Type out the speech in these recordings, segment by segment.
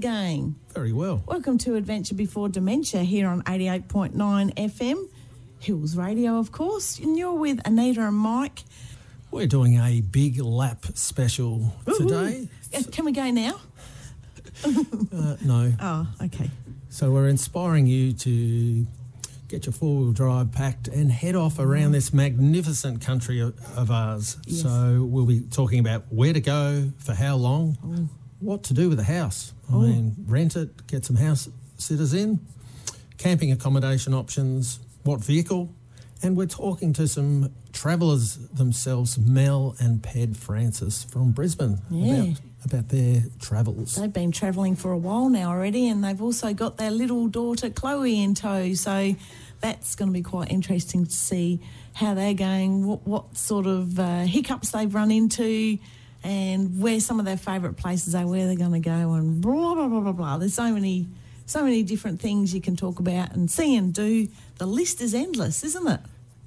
Going? Very well. Welcome to Adventure Before Dementia here on 88.9 FM, Hills Radio, of course. And you're with Anita and Mike. We're doing a big lap special today. Uh, Can we go now? Uh, no. Oh, okay. So we're inspiring you to get your four wheel drive packed and head off around this magnificent country of, of ours. Yes. So we'll be talking about where to go, for how long. What to do with a house. I mean, rent it, get some house sitters in, camping accommodation options, what vehicle. And we're talking to some travellers themselves, Mel and Ped Francis from Brisbane, Yeah. about, about their travels. They've been travelling for a while now already, and they've also got their little daughter Chloe in tow. So that's going to be quite interesting to see how they're going, what, what sort of uh, hiccups they've run into, and where some of their favourite places are, where they're going to go, and blah blah blah blah blah. There's so many, so many different things you can talk about and see and do. The list is endless, isn't it?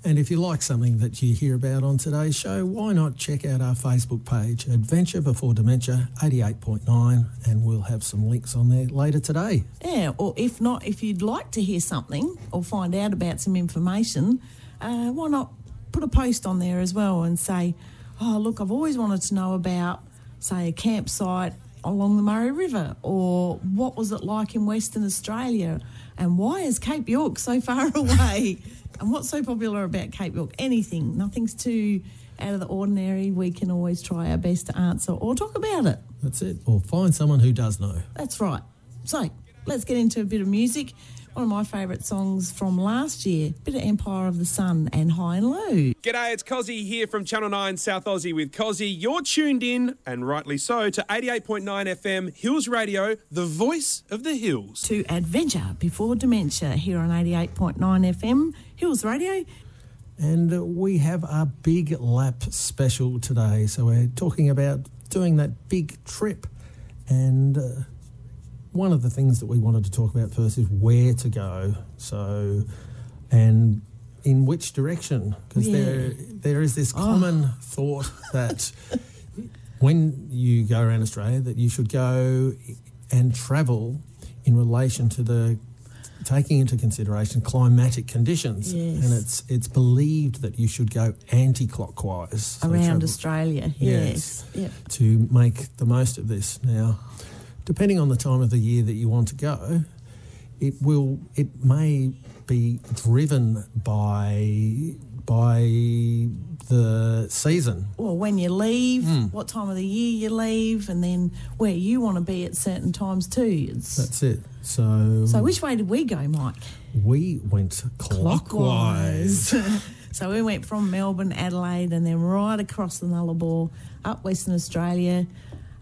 And if you like something that you hear about on today's show, why not check out our Facebook page, Adventure Before Dementia 88.9, and we'll have some links on there later today. Yeah, or if not, if you'd like to hear something or find out about some information, uh, why not put a post on there as well and say, oh, look, I've always wanted to know about, say, a campsite along the Murray River, or what was it like in Western Australia, and why is Cape York so far away, and what's so popular about Cape York? Anything, nothing's too out of the ordinary. We can always try our best to answer or talk about it. That's it. Or find someone who does know. That's right. So let's get into a bit of music. One of my favourite songs from last year, bit of Empire of the Sun and High and Low. G'day, it's Cozzy here from Channel 9 South Aussie with Cozzy. You're tuned in, and rightly so, to 88.9 FM Hills Radio, the voice of the hills. To Adventure Before Dementia here on 88.9 FM, Hills Radio. And uh, we have a big lap special today. So we're talking about doing that big trip. And uh, one of the things that we wanted to talk about first is where to go. So, and in which direction? Because Yeah. there, there is this ah. common thought that when you go around Australia, that you should go and travel in relation to the taking into consideration climatic conditions, Yes. and it's it's believed that you should go anti-clockwise so Around travel- Australia, Yes. yes. Yep. to make the most of this. Now, depending on the time of the year that you want to go, it will it may be driven by by the season. Well, when you leave, Hmm. what time of the year you leave, and then where you want to be at certain times too. It's, That's it. So, so, which way did we go, Mike? we went clockwise. so we went from Melbourne, Adelaide, and then right across the Nullarbor, up Western Australia,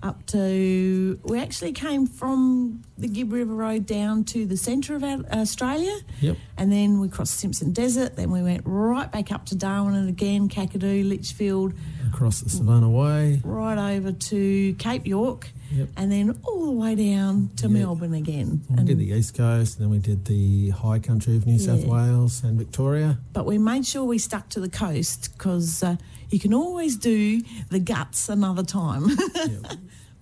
up to. We actually came from the Gibb River Road down to the centre of Australia. Yep. And then we crossed Simpson Desert. Then we went right back up to Darwin and again, Kakadu, Litchfield, Across the Savannah Way. right over to Cape York, Yep. and then all the way down to Yeah. Melbourne again. We And- did the East Coast, and then we did the high country of New South Wales and Victoria. but we made sure we stuck to the coast because uh, you can always do the guts another time. Yeah.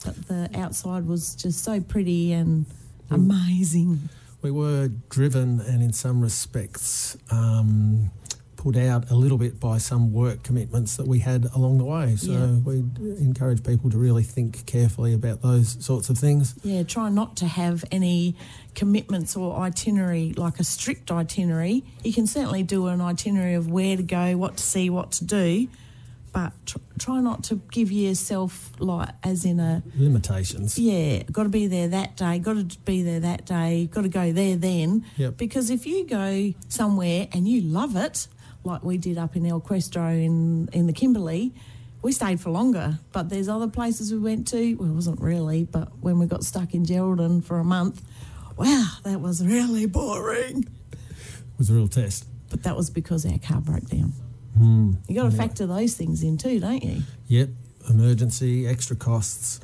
But the outside was just so pretty and amazing. We were driven and, in some respects, um, put out a little bit by some work commitments that we had along the way. So Yeah. we encourage people to really think carefully about those sorts of things. Yeah, try not to have any commitments or itinerary, like a strict itinerary. You can certainly do an itinerary of where to go, what to see, what to do, but tr- try not to give yourself, like, as in a, Limitations. Yeah, got to be there that day, got to be there that day, got to go there then. Yep. Because if you go somewhere and you love it, like we did up in El Questro in, in the Kimberley, we stayed for longer. But there's other places we went to, well, it wasn't really, but when we got stuck in Geraldton for a month, wow, that was really boring. It was a real test. But that was because our car broke down. Hmm. You got to factor those things in too, don't you? Yep, emergency, extra costs.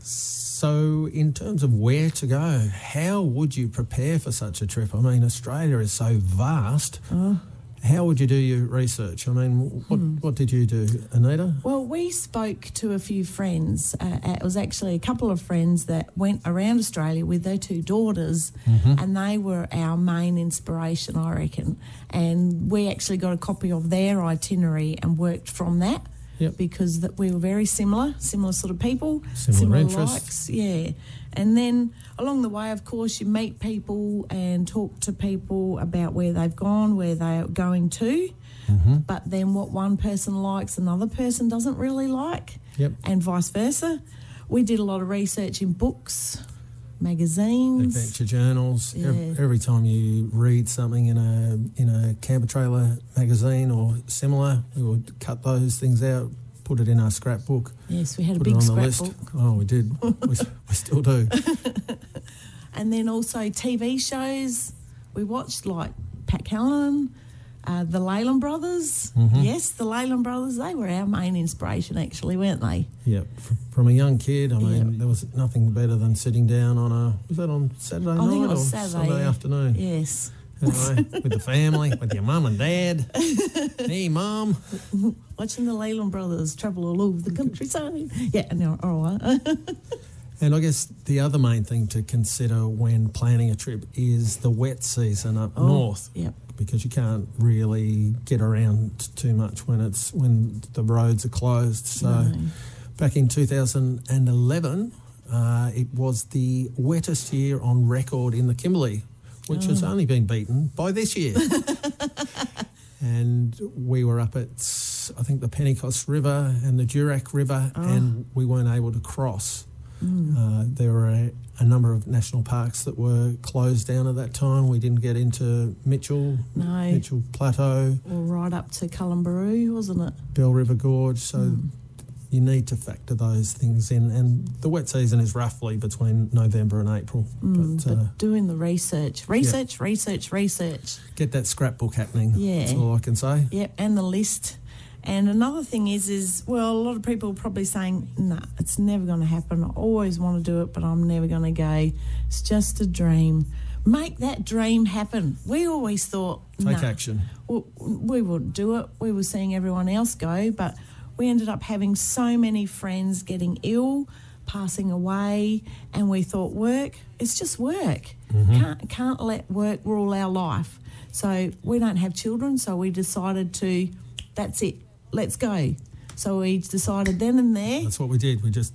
So, in terms of where to go, how would you prepare for such a trip? I mean, Australia is so vast. How would you do your research? I mean, what, what did you do, Anita? Well, we spoke to a few friends. Uh, uh, it was actually a couple of friends that went around Australia with their two daughters, and they were our main inspiration, I reckon. And we actually got a copy of their itinerary and worked from that. Yep. Because that we were very similar, similar sort of people, Similar interests. likes, yeah. And then along the way, of course, you meet people and talk to people about where they've gone, where they're going to. Mm-hmm. But then what one person likes, another person doesn't really like, Yep. and vice versa. We did a lot of research in books, magazines. Adventure journals. Yeah. Every, time you read something in a in a camper trailer magazine or similar, we would cut those things out, put it in our scrapbook, Yes, we had a put it big on the scrapbook. list. Oh, we did. we, we still do. And then also TV shows. We watched like Pat Callinan, uh, the Leyland Brothers. Mm-hmm. Yes, the Leyland Brothers. They were our main inspiration, actually, weren't they? Yep. From a young kid, I mean, Yeah. there was nothing better than sitting down on a was that on Saturday I night think it was or Saturday. Sunday afternoon? Yes. With the family, with your mum and dad. hey, mum. Watching the Leyland Brothers travel all over the countryside. Yeah, no, all right. And I guess the other main thing to consider when planning a trip is the wet season up Oh, north. Yep. because you can't really get around too much when it's when the roads are closed. So No. back in 2011, uh, it was the wettest year on record in the Kimberley, which has only been beaten by this year. and we were up at I think the Pentecost River and the Durack River, and we weren't able to cross. Uh, there were a, a number of national parks that were closed down at that time. We didn't get into Mitchell, No. Mitchell Plateau, Or right up to Kalumburu, wasn't it? Bell River Gorge. So you need to factor those things in. And the wet season is roughly between November and April. Mm, but uh, but doing the research, research, research, research. get that scrapbook happening. Yeah. That's all I can say. Yep, and the list. And another thing is, is well, a lot of people are probably saying, "Nah, it's never going to happen. I always want to do it, but I'm never going to go. It's just a dream." Make that dream happen. We always thought, Take nah, action. w- we would do it. We were seeing everyone else go, but we ended up having so many friends getting ill, passing away, and we thought work, it's just work. Mm-hmm. Can't can't let work rule our life. So we don't have children, so we decided to that's it. Let's go. So we decided then and there That's what we did. We just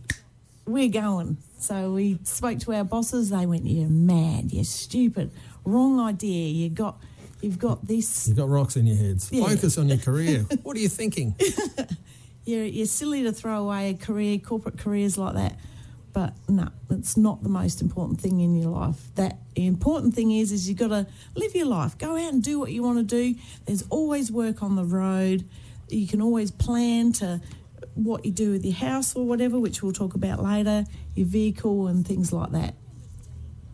we're going. So we spoke to our bosses. They went, "You're mad. You're stupid. Wrong idea. You got, you've got this. you've got rocks in your heads. Yeah. Focus on your career. what are you thinking? You're, you're silly to throw away a career, corporate careers like that. But no, it's not the most important thing in your life. That the important thing is, is you've got to live your life. Go out and do what you want to do. There's always work on the road. You can always plan to what you do with your house or whatever, which we'll talk about later. Your vehicle and things like that.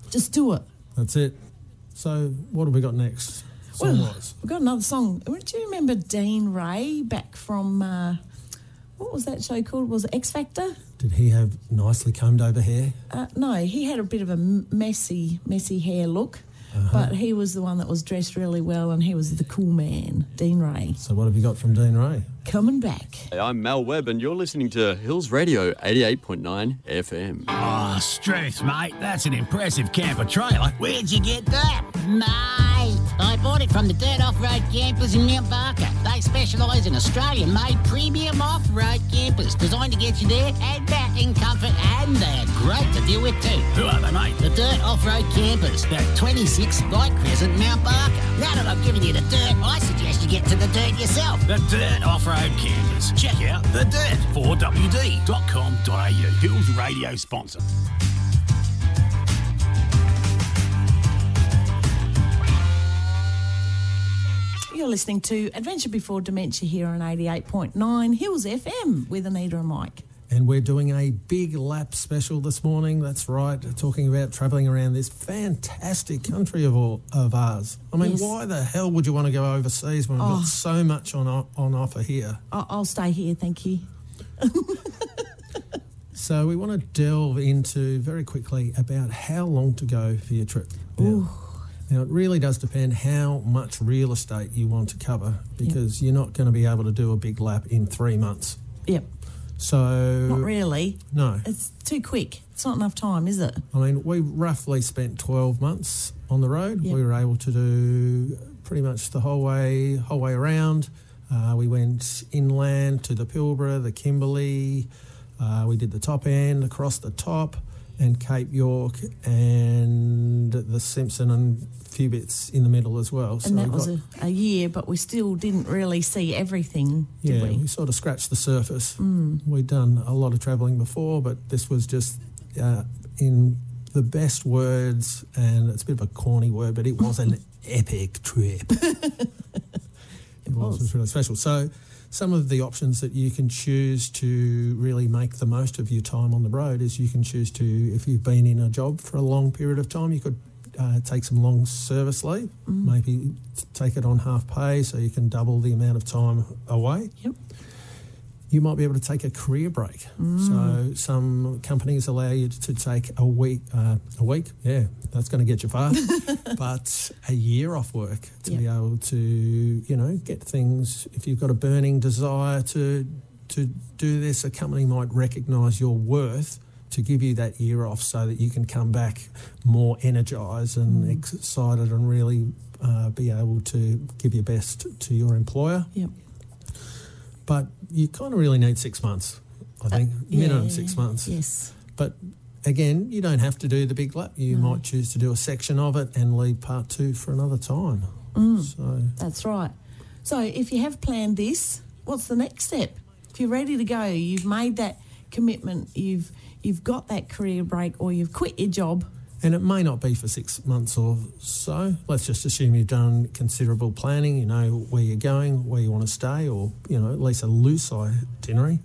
Just do it. That's it. So what have we got next? Song Well, wise. we've got another song. Do you remember Dean Ray back from uh, what was that show called? Was it X Factor? Did he have nicely combed over hair? Uh, no, he had a bit of a messy, messy hair look, Uh-huh. but he was the one that was dressed really well, and he was the cool man, Dean Ray, So what have you got from Dean Ray? coming back. Hey, I'm Mel Webb, and you're listening to Hills Radio 88.9 FM. Oh, Struth, mate. That's an impressive camper trailer. Where'd you get that? Mate, I bought it from the Dirt Off-Road Campers in Mount Barker. They specialise in Australian-made premium off-road campers designed to get you there and back in comfort, and they're great to deal with too. Who are they, mate? The Dirt Off-Road Campers, at 26 Light Crescent, Mount Barker. Now that I've given you the dirt, I suggest you get to the dirt yourself. The Dirt Off-Road Campers. Check out The Dirt, 4wd.com.au. Hills Radio sponsor. You're listening to Adventure Before Dementia here on 88.9 Hills FM with Anita and Mike. And we're doing a big lap special this morning. That's right, talking about travelling around this fantastic country of all of ours. I mean, Yes. why the hell would you want to go overseas when we've Oh. got so much on on offer here? I'll stay here, thank you. So we want to delve into very quickly about how long to go for your trip. Now, Now, it really does depend how much real estate you want to cover because you're not going to be able to do a big lap in three months. Yep. So, Not really. no. It's too quick. It's not enough time, is it? I mean, we roughly spent 12 months on the road. Yep. We were able to do pretty much the whole way, whole way around. Uh, we went inland to the Pilbara, the Kimberley. Uh, we did the top end, across the top, and Cape York, and the Simpson, and a few bits in the middle as well. And that we was got- a, a year, but we still didn't really see everything, did yeah, we? we sort of scratched the surface. We'd done a lot of travelling before, but this was just uh, in the best words, and it's a bit of a corny word, but it was an epic trip. it was. It was really special. So, some of the options that you can choose to really make the most of your time on the road is you can choose to, if you've been in a job for a long period of time, you could uh, take some long service leave, maybe take it on half pay so you can double the amount of time away. Yep. You might be able to take a career break. So some companies allow you to take a week, uh, a week, yeah, that's going to get you far, but a year off work to be able to, you know, get things. If you've got a burning desire to to do this, a company might recognise your worth to give you that year off, so that you can come back more energised and excited, and really uh, be able to give your best to your employer. Yep. But you kind of really need six months, I think, minimum Yeah, six months. Yes. But again, you don't have to do the big lap. You No. might choose to do a section of it and leave part two for another time. Mm. So That's right. So if you have planned this, what's the next step? If you're ready to go, you've made that commitment, you've you've got that career break or you've quit your job. And it may not be for six months or so. Let's just assume you've done considerable planning. You know where you're going, where you want to stay, or you know at least a loose itinerary.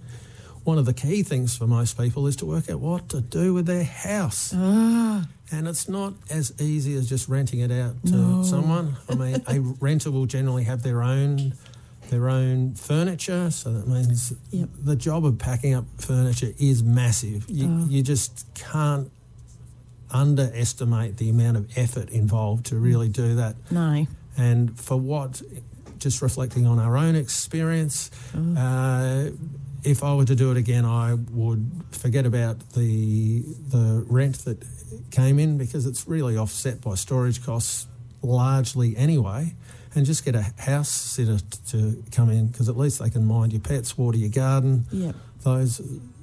One of the key things for most people is to work out what to do with their house. Ah. And it's not as easy as just renting it out to No. someone. I mean, a renter will generally have their own their own furniture, so that means Yep. the job of packing up furniture is massive. You, ah. you just can't underestimate the amount of effort involved to really do that. No. And for what, just reflecting on our own experience, uh, if I were to do it again, I would forget about the the rent that came in because it's really offset by storage costs largely anyway, and just get a house sitter t- to come in because at least they can mind your pets, water your garden, Yep. those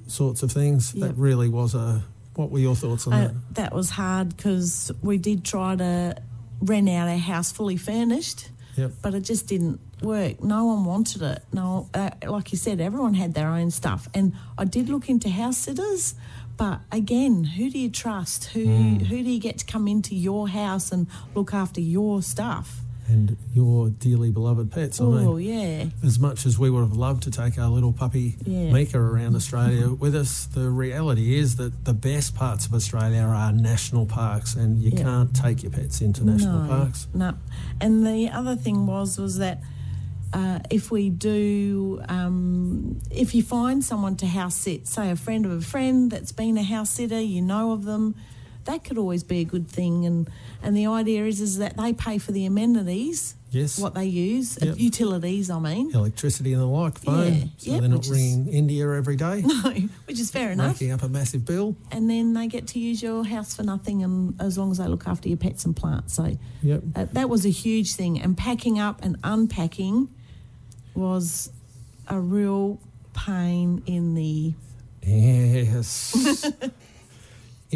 sorts of things. Yep. That really was a. What were your thoughts on Uh, that? that was hard because we did try to rent out our house fully furnished, Yep. but it just didn't work. No one wanted it. No, uh, like you said, everyone had their own stuff, and I did look into house sitters. But again, who do you trust? Who who do you get to come into your house and look after your stuff? And your dearly beloved pets. I mean, Oh yeah, as much as we would have loved to take our little puppy Yeah. Mika around Australia with us, the reality is that the best parts of Australia are national parks, and you Yeah. can't take your pets into national no, parks. No, and the other thing was was that uh, if we do, um, if you find someone to house sit, say a friend of a friend that's been a house sitter, you know of them, that could always be a good thing. And and the idea is is that they pay for the amenities, Yes. what they use, uh, Yep. utilities. I mean, Electricity and the like, phone, Yeah, so yep, they're not which is- ringing India every day, no, which is fair enough. making up a massive bill. And then they get to use your house for nothing, and as long as they look after your pets and plants. So Yep. uh, that was a huge thing. And packing up and unpacking was a real pain in the. Yes.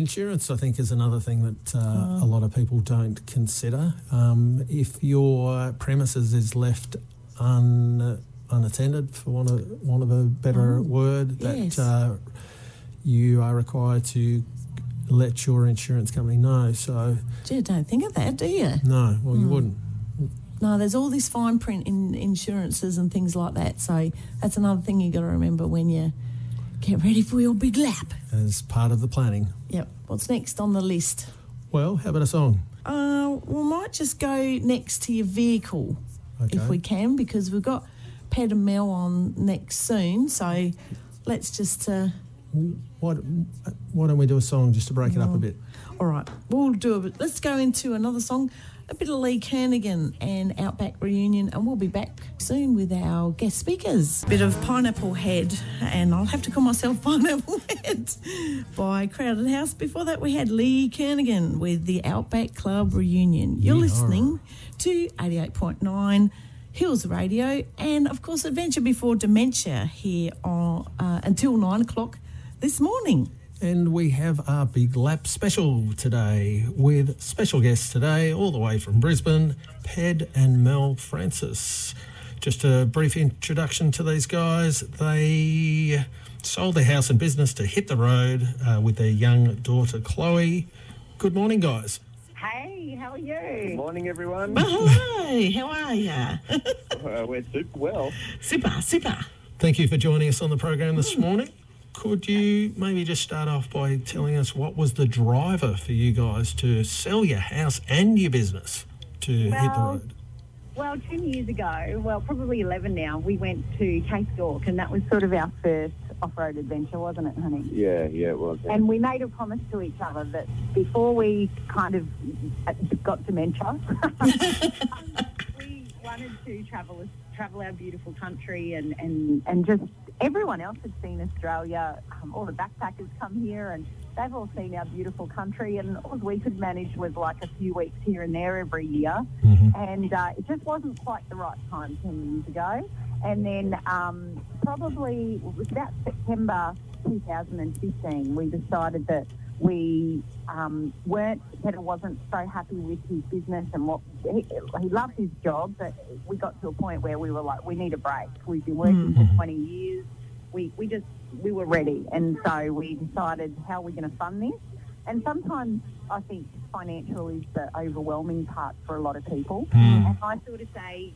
Insurance, I think, is another thing that uh, a lot of people don't consider. Um, if your premises is left un, unattended, for want of, want of a better Oh, word, that yes. uh, you are required to let your insurance company know. So, Gee, don't think of that, do you? no, well, you wouldn't. No, there's all this fine print in insurances and things like that. So that's another thing you got to remember when you get ready for your big lap. As part of the planning. Yep. What's next on the list? Well, how about a song? Uh, we might just go next to your vehicle Okay. if we can, because we've got Ped and Mel on next soon. So let's just. Uh, Why, why don't we do a song just to break it up a bit? all right, we'll do a. Let's go into another song. A bit of Lee Kernaghan and Outback Reunion, and we'll be back soon with our guest speakers. Bit of Pineapple Head, and I'll have to call myself Pineapple Head by Crowded House. Before that, we had Lee Kernaghan with the Outback Club Reunion. You're Yeah. listening to 88.9 Hills Radio, and of course, Adventure Before Dementia here on, uh, until nine o'clock this morning. And we have our big lap special today with special guests today, all the way from Brisbane, Ped and Mel Francis. Just a brief introduction to these guys. They sold their house and business to hit the road uh, with their young daughter, Chloe. Good morning, guys. Hey, how are you? Good morning, everyone. Hi, how are you? Uh, we're super well. super, super. Thank you for joining us on the program this morning. Could you maybe just start off by telling us what was the driver for you guys to sell your house and your business to hit the road? Well, 10 years ago, well, probably 11 now, we went to Cape York, and that was sort of our first off road adventure, wasn't it, honey? Yeah, yeah, it was. And we made a promise to each other that before we kind of uh, got dementia, we wanted to travel travel our beautiful country and, and, and just everyone else has seen Australia. Um, all the backpackers come here and they've all seen our beautiful country. And all we could manage was like a few weeks here and there every year. And uh, it just wasn't quite the right time 10 years ago. And then um, probably it was about September 2015, we decided that we um, weren't, Peter wasn't so happy with his business and what he, he loved his job, but we got to a point where we were like, we need a break. We've been working for 20 years. We, we just, we were ready. And so we decided how we're going to fund this. And sometimes I think financial is the overwhelming part for a lot of people. And I sort of say,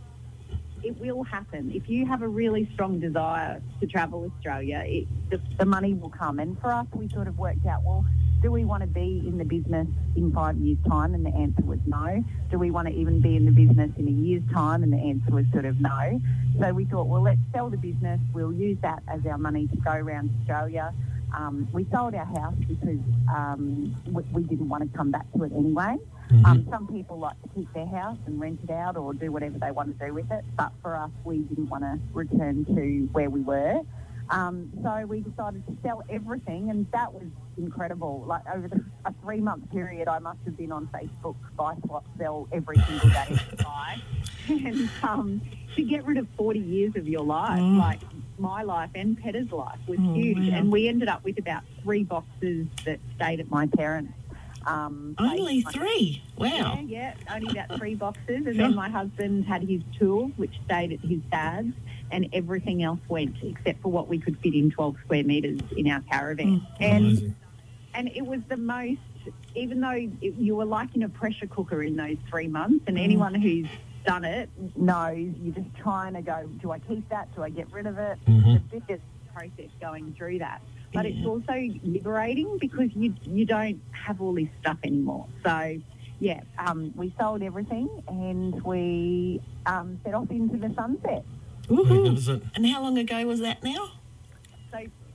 it will happen. If you have a really strong desire to travel Australia, it, the, the money will come. And for us, we sort of worked out, well, do we want to be in the business in five years' time? And the answer was no. Do we want to even be in the business in a year's time? And the answer was sort of no. So we thought, well, let's sell the business. We'll use that as our money to go around Australia. Um, we sold our house because um, we, we didn't want to come back to it anyway. Um, some people like to keep their house and rent it out or do whatever they want to do with it, but for us, we didn't want to return to where we were. Um, so we decided to sell everything, and that was incredible. Like over the, a three-month period, I must have been on Facebook buy, swap, sell every single day to buy, and um, to get rid of 40 years of your life, like my life and Pedr's life, was huge. And we ended up with about three boxes that stayed at my parents' um. Only three. Wow. yeah, only about three boxes. And then my husband had his tool, which stayed at his dad's, and everything else went except for what we could fit in 12 square metres in our caravan. And Amazing. and it was the most, even though it, you were like in a pressure cooker in those three months, and anyone who's done it knows you're just trying to go, do I keep that? Do I get rid of it? It's the biggest process going through that. But it's also liberating because you you don't have all this stuff anymore. So, yeah, um, we sold everything and we um, set off into the sunset. Woohoo. Magnificent. And how long ago was that now?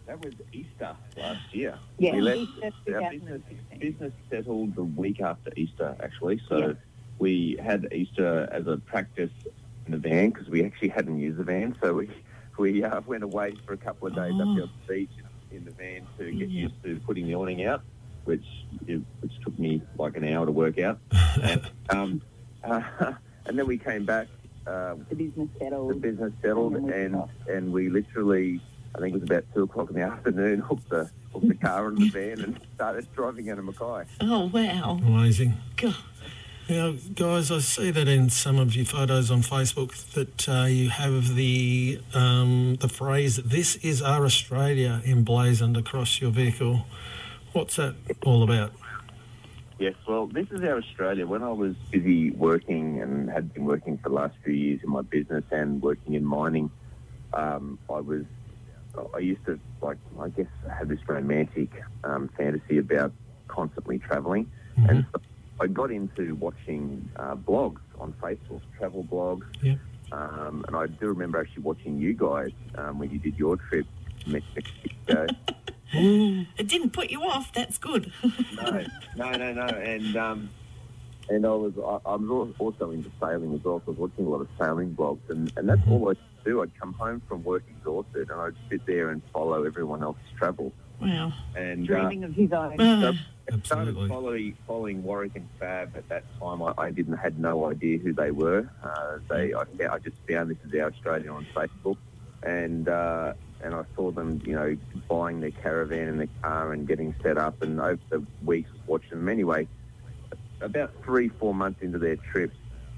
That was Easter last year. yeah, we left, Easter our business, business settled the week after Easter, actually. So Yeah. we had Easter as a practice in the van because we actually hadn't used the van. So we we uh, went away for a couple of days up here on the beach in the van to get Yeah. used to putting the awning out, which it, which took me like an hour to work out. and, um, uh, and then we came back. Uh, The business settled. the settled. business settled, And then we and we literally, I think it was about two o'clock in the afternoon, hooked the hooked the car and the van and started driving out of Mackay. Oh, wow. Amazing. God. Now, guys, I see that in some of your photos on Facebook that uh, you have the um, the phrase "This is our Australia" emblazoned across your vehicle. What's that all about? Yes, well, this is our Australia. When I was busy working and had been working for the last few years in my business and working in mining, um, I was, I used to, like, I guess, have this romantic um, fantasy about constantly travelling. And so I got into watching uh, blogs on Facebook, travel blogs. Yep. Um, and I do remember actually watching you guys um, when you did your trip to Mexico. It didn't put you off. That's good. no, no, no, no. And um, and I was I, I was also into sailing as well. So I was watching a lot of sailing blogs, and, and that's all I do. I'd come home from work exhausted, and I'd sit there and follow everyone else's travel. Wow. And uh, Dreaming of his own. so I started following, following Warwick and Fab at that time. I, I didn't had no idea who they were. Uh, they I, I just found this is our Australian on Facebook, and uh, and I saw them, you know, buying their caravan and their car and getting set up. And over the weeks, watching them anyway. About three, four months into their trip,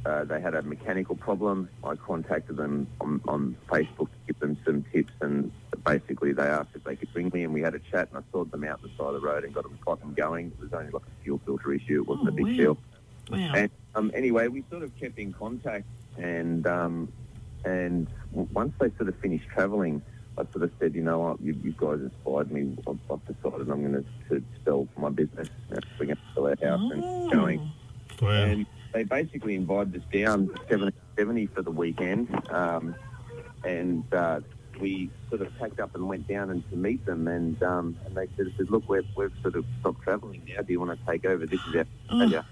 uh, they had a mechanical problem. I contacted them on, on Facebook to give them some tips, and basically they asked if they could ring me, and we had a chat, and I sorted them out the side of the road and got them, got them going. It was only like a fuel filter issue; it wasn't Oh, a big wow. deal. Wow. And um, anyway, we sort of kept in contact, and um, and once they sort of finished travelling, I sort of said, you know what, you, you guys inspired me. I've, I've decided I'm going to, to sell my business. Uh, We're going to sell our house and Oh. going. Wow. And they basically invited us down to 70, 70 for the weekend. Um, and uh, we sort of packed up and went down and to meet them. And and and they said, said look, we've, we've sort of stopped travelling now. Do you want to take over? This is our Australia.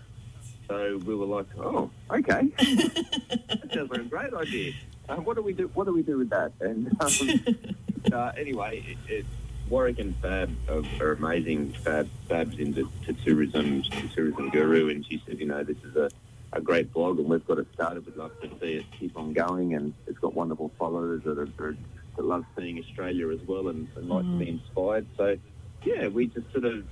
So we were like, oh, okay. that sounds like a great idea. Uh, what do we do? What do we do with that? And um, uh, anyway, it, it, Warwick and Fab are, are amazing. Fab, Fab's into to tourism, tourism guru, and she said, you know, this is a, a great blog, and we've got it started. We'd love to see it keep on going, and it's got wonderful followers that are, that love seeing Australia as well, and, and like to be inspired. So. Yeah, we just sort of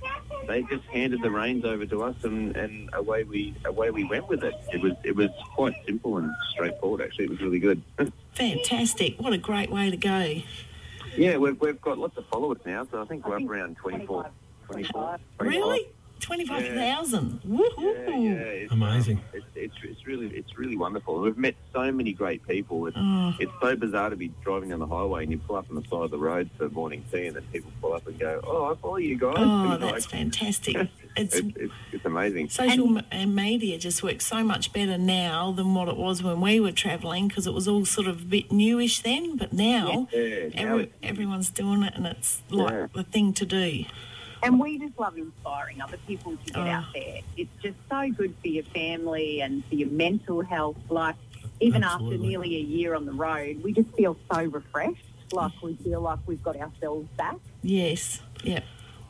they just handed the reins over to us, and, and away we away we went with it. It was it was quite simple and straightforward. Actually, it was really good. Fantastic. What a great way to go. yeah, we've, we've got lots of followers now, so I think we're up around 24, 24 Really? 25,000. Woohoo. Yeah, yeah, it's, Amazing. um, it's, it's, it's really it's really wonderful. We've met so many great people. It's, Oh. it's so bizarre to be driving on the highway and you pull up on the side of the road for morning tea, and then people pull up and go, "Oh, I follow you guys." Oh, And that's like, fantastic. It's it's, it's, it's amazing. social m- media just works so much better now than what it was when we were travelling because it was all sort of a bit newish then. But now, Yeah, every, it's- everyone's doing it and it's like Yeah. the thing to do. And we just love inspiring other people to get Oh. out ah. there. It's just so good for your family and for your mental health. Like, even after nearly a year on the road, we just feel so refreshed. Like, we feel like we've got ourselves back. Yes. Yep.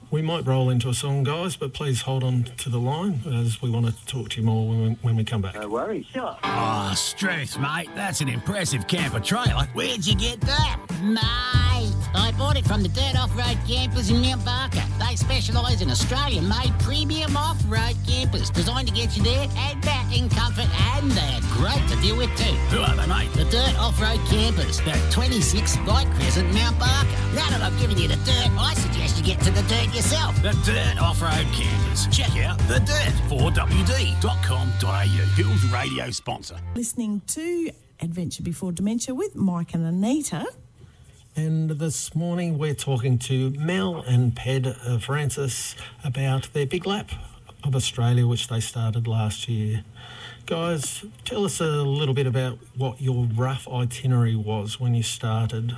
We might roll into a song, guys, but please hold on to the line as we want to talk to you more when we, when we come back. No worries. Sure. Oh, strength, mate. That's an impressive camper trailer. Where'd you get that? Mate, I bought it from the Dirt Off-Road Campers in Mount Barker. They specialise in Australian-made premium off-road campers designed to get you there and back in comfort and they're great to deal with too. Who are they, mate? The Dirt Off-Road Campers at 26 Light Crescent, Mount Barker. Now that I've given you the dirt, I suggest you get to the dirt yourself. The Dirt Off-Road Campers. Check out The Dirt. 4WD.com.au. Hills Radio sponsor. Listening to Adventure Before Dementia with Mike and Anita. And this morning we're talking to Mel and Ped uh, Francis about their big lap of Australia, which they started last year. Guys, tell us a little bit about what your rough itinerary was when you started.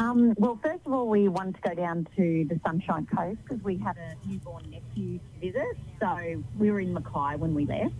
Um, well, first of all, we wanted to go down to the Sunshine Coast because we had a newborn nephew to visit. So we were in Mackay when we left.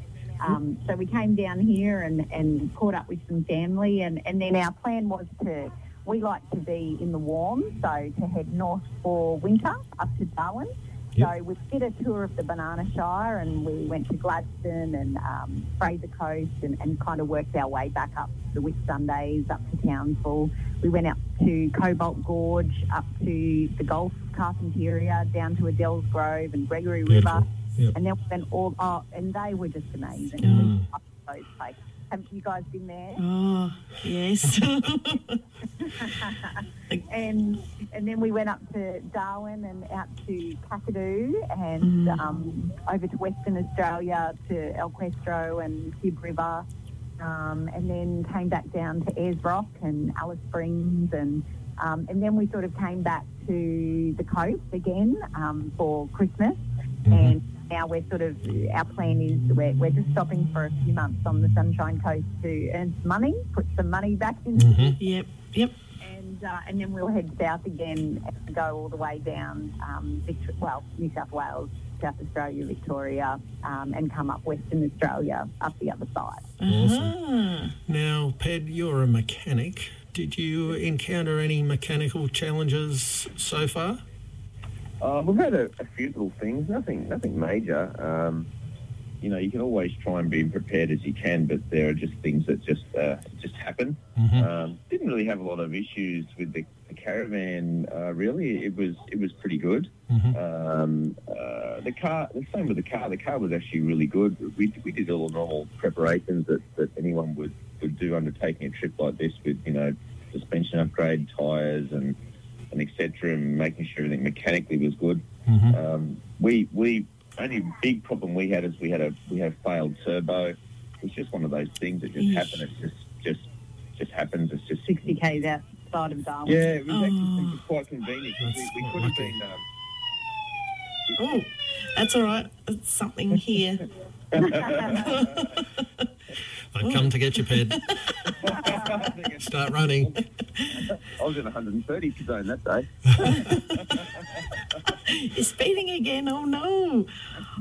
Um, so we came down here and, and caught up with some family. And, and then our plan was to, we like to be in the warm, so to head north for winter up to Darwin. So we did a tour of the Banana Shire and we went to Gladstone and um, Fraser Coast and, and kind of worked our way back up the Whitsundays, up to Townsville. We went up to Cobbold Gorge, up to the Gulf Carpentaria, down to Adels Grove and Gregory Beautiful. River. Yep. And then we went all, oh, and they were just amazing. Mm. We those places. Have you guys been there? Oh, yes. and and then we went up to Darwin and out to Kakadu and um, over to Western Australia to El Questro and Gibb River, um, and then came back down to Ayers Rock and Alice Springs and um, and then we sort of came back to the coast again um, for Christmas and now we're sort of our plan is we're, we're just stopping for a few months on the Sunshine Coast to earn some money, put some money back into yep. Yep. and uh, and then we'll head south again and go all the way down, um, Victor- well, New South Wales South Australia, Victoria, um, and come up Western Australia up the other side. Awesome. Now, Ped, you're a mechanic. Did you encounter any mechanical challenges so far? Uh, we've had a, a few little things, nothing, nothing major. Um, you know, you can always try and be prepared as you can, but there are just things that just uh, just happen. Um, didn't really have a lot of issues with the, the caravan. Uh, really, it was it was pretty good. Um, uh, the car, the same with the car. The car was actually really good. We, we did all the normal preparations that, that anyone would, would do undertaking a trip like this with you know suspension upgrade, tyres, and and etc. And making sure everything mechanically was good. Um, we we only big problem we had is we had a we had a failed turbo. It's just one of those things that just Eesh. happen. It's just just just happens. It's just 60 k's outside of Darwin. yeah. It was actually quite convenient. 'cause We, we could have been. Um, Oh, that's all right. It's something here. I've come to get you, Ped. Start running. I was in 130 zone that day. You're speeding again. Oh no.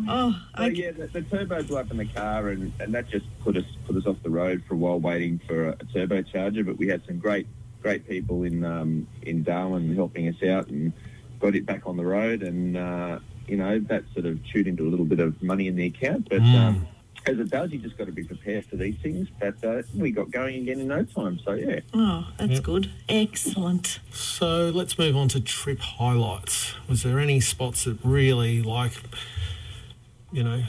Oh, So yeah, the, the turbo blew up in the car, and, and that just put us put us off the road for a while, waiting for a, a turbocharger. But we had some great great people in um, in Darwin helping us out, and got it back on the road. And uh, you know that sort of chewed into a little bit of money in the account. But um, as it does, you just got to be prepared for these things. But uh, we got going again in no time. So yeah. Oh, that's good. Excellent. So let's move on to trip highlights. Was there any spots that really, like, you know,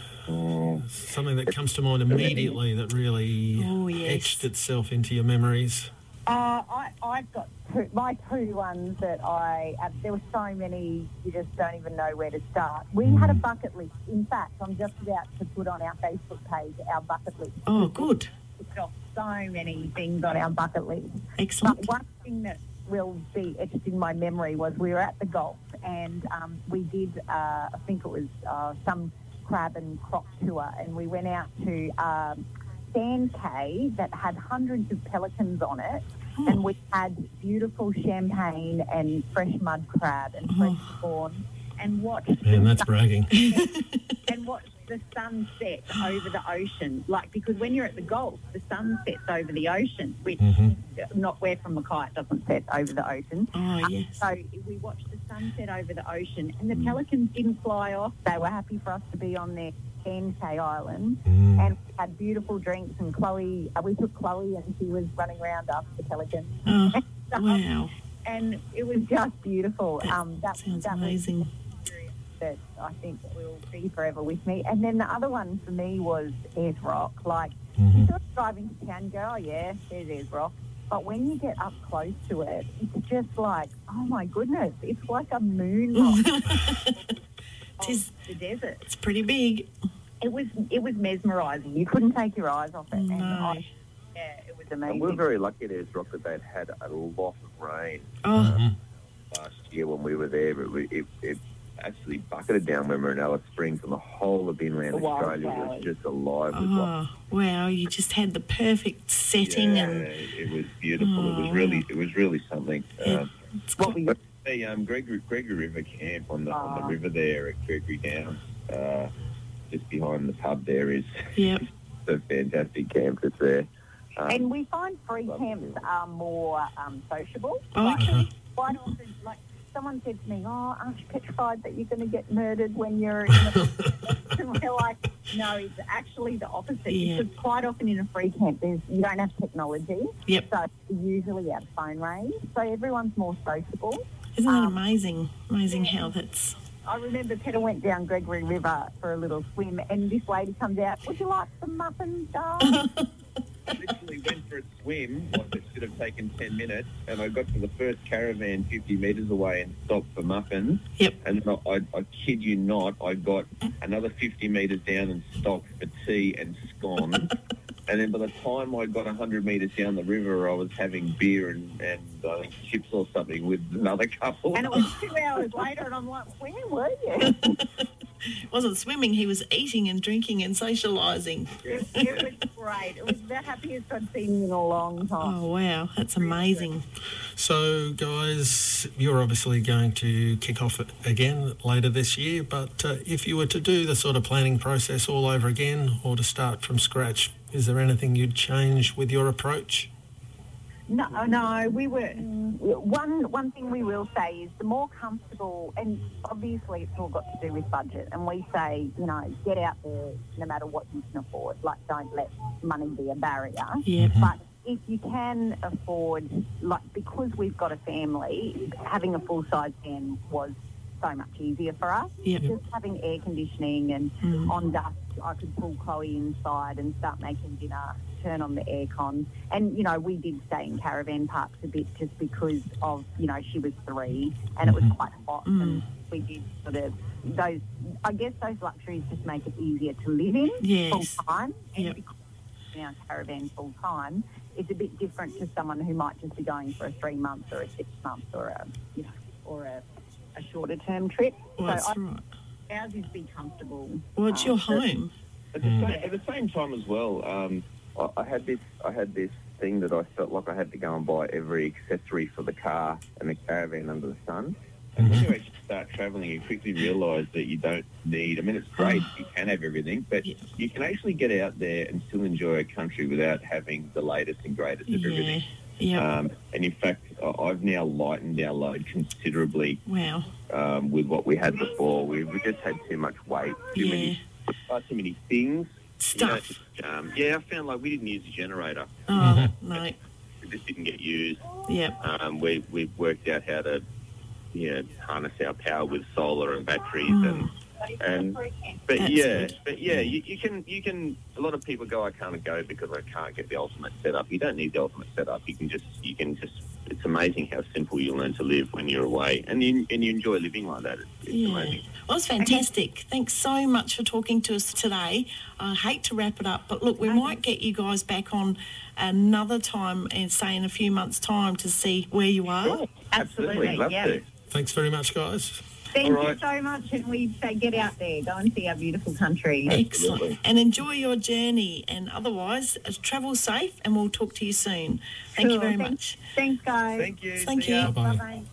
something that comes to mind immediately that really Oh, yes. etched itself into your memories? Uh, I, I've got two, my two ones that I, uh, there were so many, you just don't even know where to start. We had a bucket list. In fact, I'm just about to put on our Facebook page our bucket list. Oh, good. We've got so many things on our bucket list. Excellent. But one thing that will be etched in my memory was we were at the Gulf and um, we did, uh, I think it was uh, some crab and croc tour, and we went out to um, Sand Cay that had hundreds of pelicans on it. And we had beautiful champagne and fresh mud crab and fresh corn and watched Man, that's bragging. and watch the sun set over the ocean. Like because when you're at the Gulf, the sun sets over the ocean, which not where from Mackay it doesn't set over the ocean. Oh Um, yes. so we watched the sun set over the ocean, and the pelicans didn't fly off. They were happy for us to be on their K Island, and we had beautiful drinks. And Chloe, uh, we took Chloe, and she was running around after the pelicans. Oh, wow. And it was just beautiful. Um, that Sounds that amazing. that I think will be forever with me. And then the other one for me was Ayers Rock. Like, you sort of drive into town and go, oh, yeah, there's Ayers Rock. But when you get up close to it, it's just like, oh my goodness, it's like a moon rock Tis, the desert. it's pretty big. It was it was mesmerising. You couldn't take your eyes off it. And No. I, yeah, it was And amazing. we're very lucky at Ayers Rock that they'd had a lot of rain Oh, last year when we were there, but we, it, it actually bucketed down when we were in Alice Springs, and the whole of inland The Australia was just alive with life. oh, wow. You just had the perfect setting Yeah, and it was beautiful. it Oh, was really, it was really something. Yeah. Um, it's what got, were you the um, Gregory, Gregory River Camp on the on Ah. the river there at Gregory Downs, uh, just behind the pub there is Yep. a fantastic camp that's there. Um, And we find free camps are more um, sociable. Oh, okay. Quite often, like someone said to me, "Oh, aren't you petrified that you're going to get murdered when you're in?" A... and we're like, "No, it's actually the opposite. Yeah. Because quite often in a free camp, there's you don't have technology, Yep. so you usually have phone range, so everyone's more sociable." Isn't that Um, amazing? Amazing how that's. I remember Peter went down Gregory River for a little swim, and this lady comes out, Would you like some muffins, darling? I literally went for a swim, like it should have taken 10 minutes, and I got to the first caravan 50 metres away and stopped for muffins. Yep. And I, I, I kid you not, I got another 50 metres down and stopped for tea and scones. and then by the time I got 100 metres down the river, I was having beer and, and I think chips or something with another couple. and it was two hours later, and I'm like, Where were you? wasn't swimming, he was eating and drinking and socialising. It, it was great. It was the happiest I'd seen him in a long time. Oh, wow. That's amazing. So, guys, you're obviously going to kick off it again later this year. But uh, if you were to do the sort of planning process all over again, or to start from scratch, is there anything you'd change with your approach? No, no, we were. One one thing we will say is the more comfortable, and obviously it's all got to do with budget. And we say, you know, get out there no matter what you can afford. Like, don't let money be a barrier. Yeah. Mm-hmm. But if you can afford, like, because we've got a family, having a full size van was so much easier for us. Yep. Just having air conditioning and mm. on dusk, I could pull Chloe inside and start making dinner, turn on the aircon. And, you know, we did stay in caravan parks a bit just because of, you know, she was three and it was mm-hmm. quite hot mm. and we did sort of those, I guess those luxuries just make it easier to live in Yes. full time. And Yep. because in our caravan full time, it's a bit different to someone who might just be going for a three month or a six month or a you know or a, a shorter term trip. Well, so that's I, right. ours is be comfortable. Well, it's Um, your home. At the, same, at the same time as well, um, I, I had this I had this thing that I felt like I had to go and buy every accessory for the car and the caravan under the sun. And when you actually start travelling, you quickly realise that you don't need. I mean, it's great you can have everything, but Yeah. you can actually get out there and still enjoy a country without having the latest and greatest of Yeah. everything. Yeah. Um, and in fact, I've now lightened our load considerably wow. um, with what we had before. We, we just had too much weight, too Yeah. many, far too many things. You know, Stuff. um, yeah, I found like we didn't use the generator. Oh, no. It just didn't get used. Yep. Um, we we worked out how to, you know, harness our power with solar and batteries and and. But That's yeah, good. but yeah, you, you can you can. A lot of people go, I can't go because I can't get the ultimate setup. You don't need the ultimate setup. You can just you can just. It's amazing how simple you learn to live when you're away, and you and you enjoy living like that. It's, it's Yeah. amazing. Well, it's fantastic. Thanks so much for talking to us today. I hate to wrap it up, but look, we might get you guys back on another time and say in a few months' time to see where you are. Sure. Absolutely, love yeah. to. Thanks very much, guys. Thank All you so much, and we say get out there, go and see our beautiful country. Excellent. And enjoy your journey. And otherwise, uh, travel safe, and we'll talk to you soon. Thank you very Thanks- much. Thanks, guys. Thank you. Thank See you. Bye. Bye.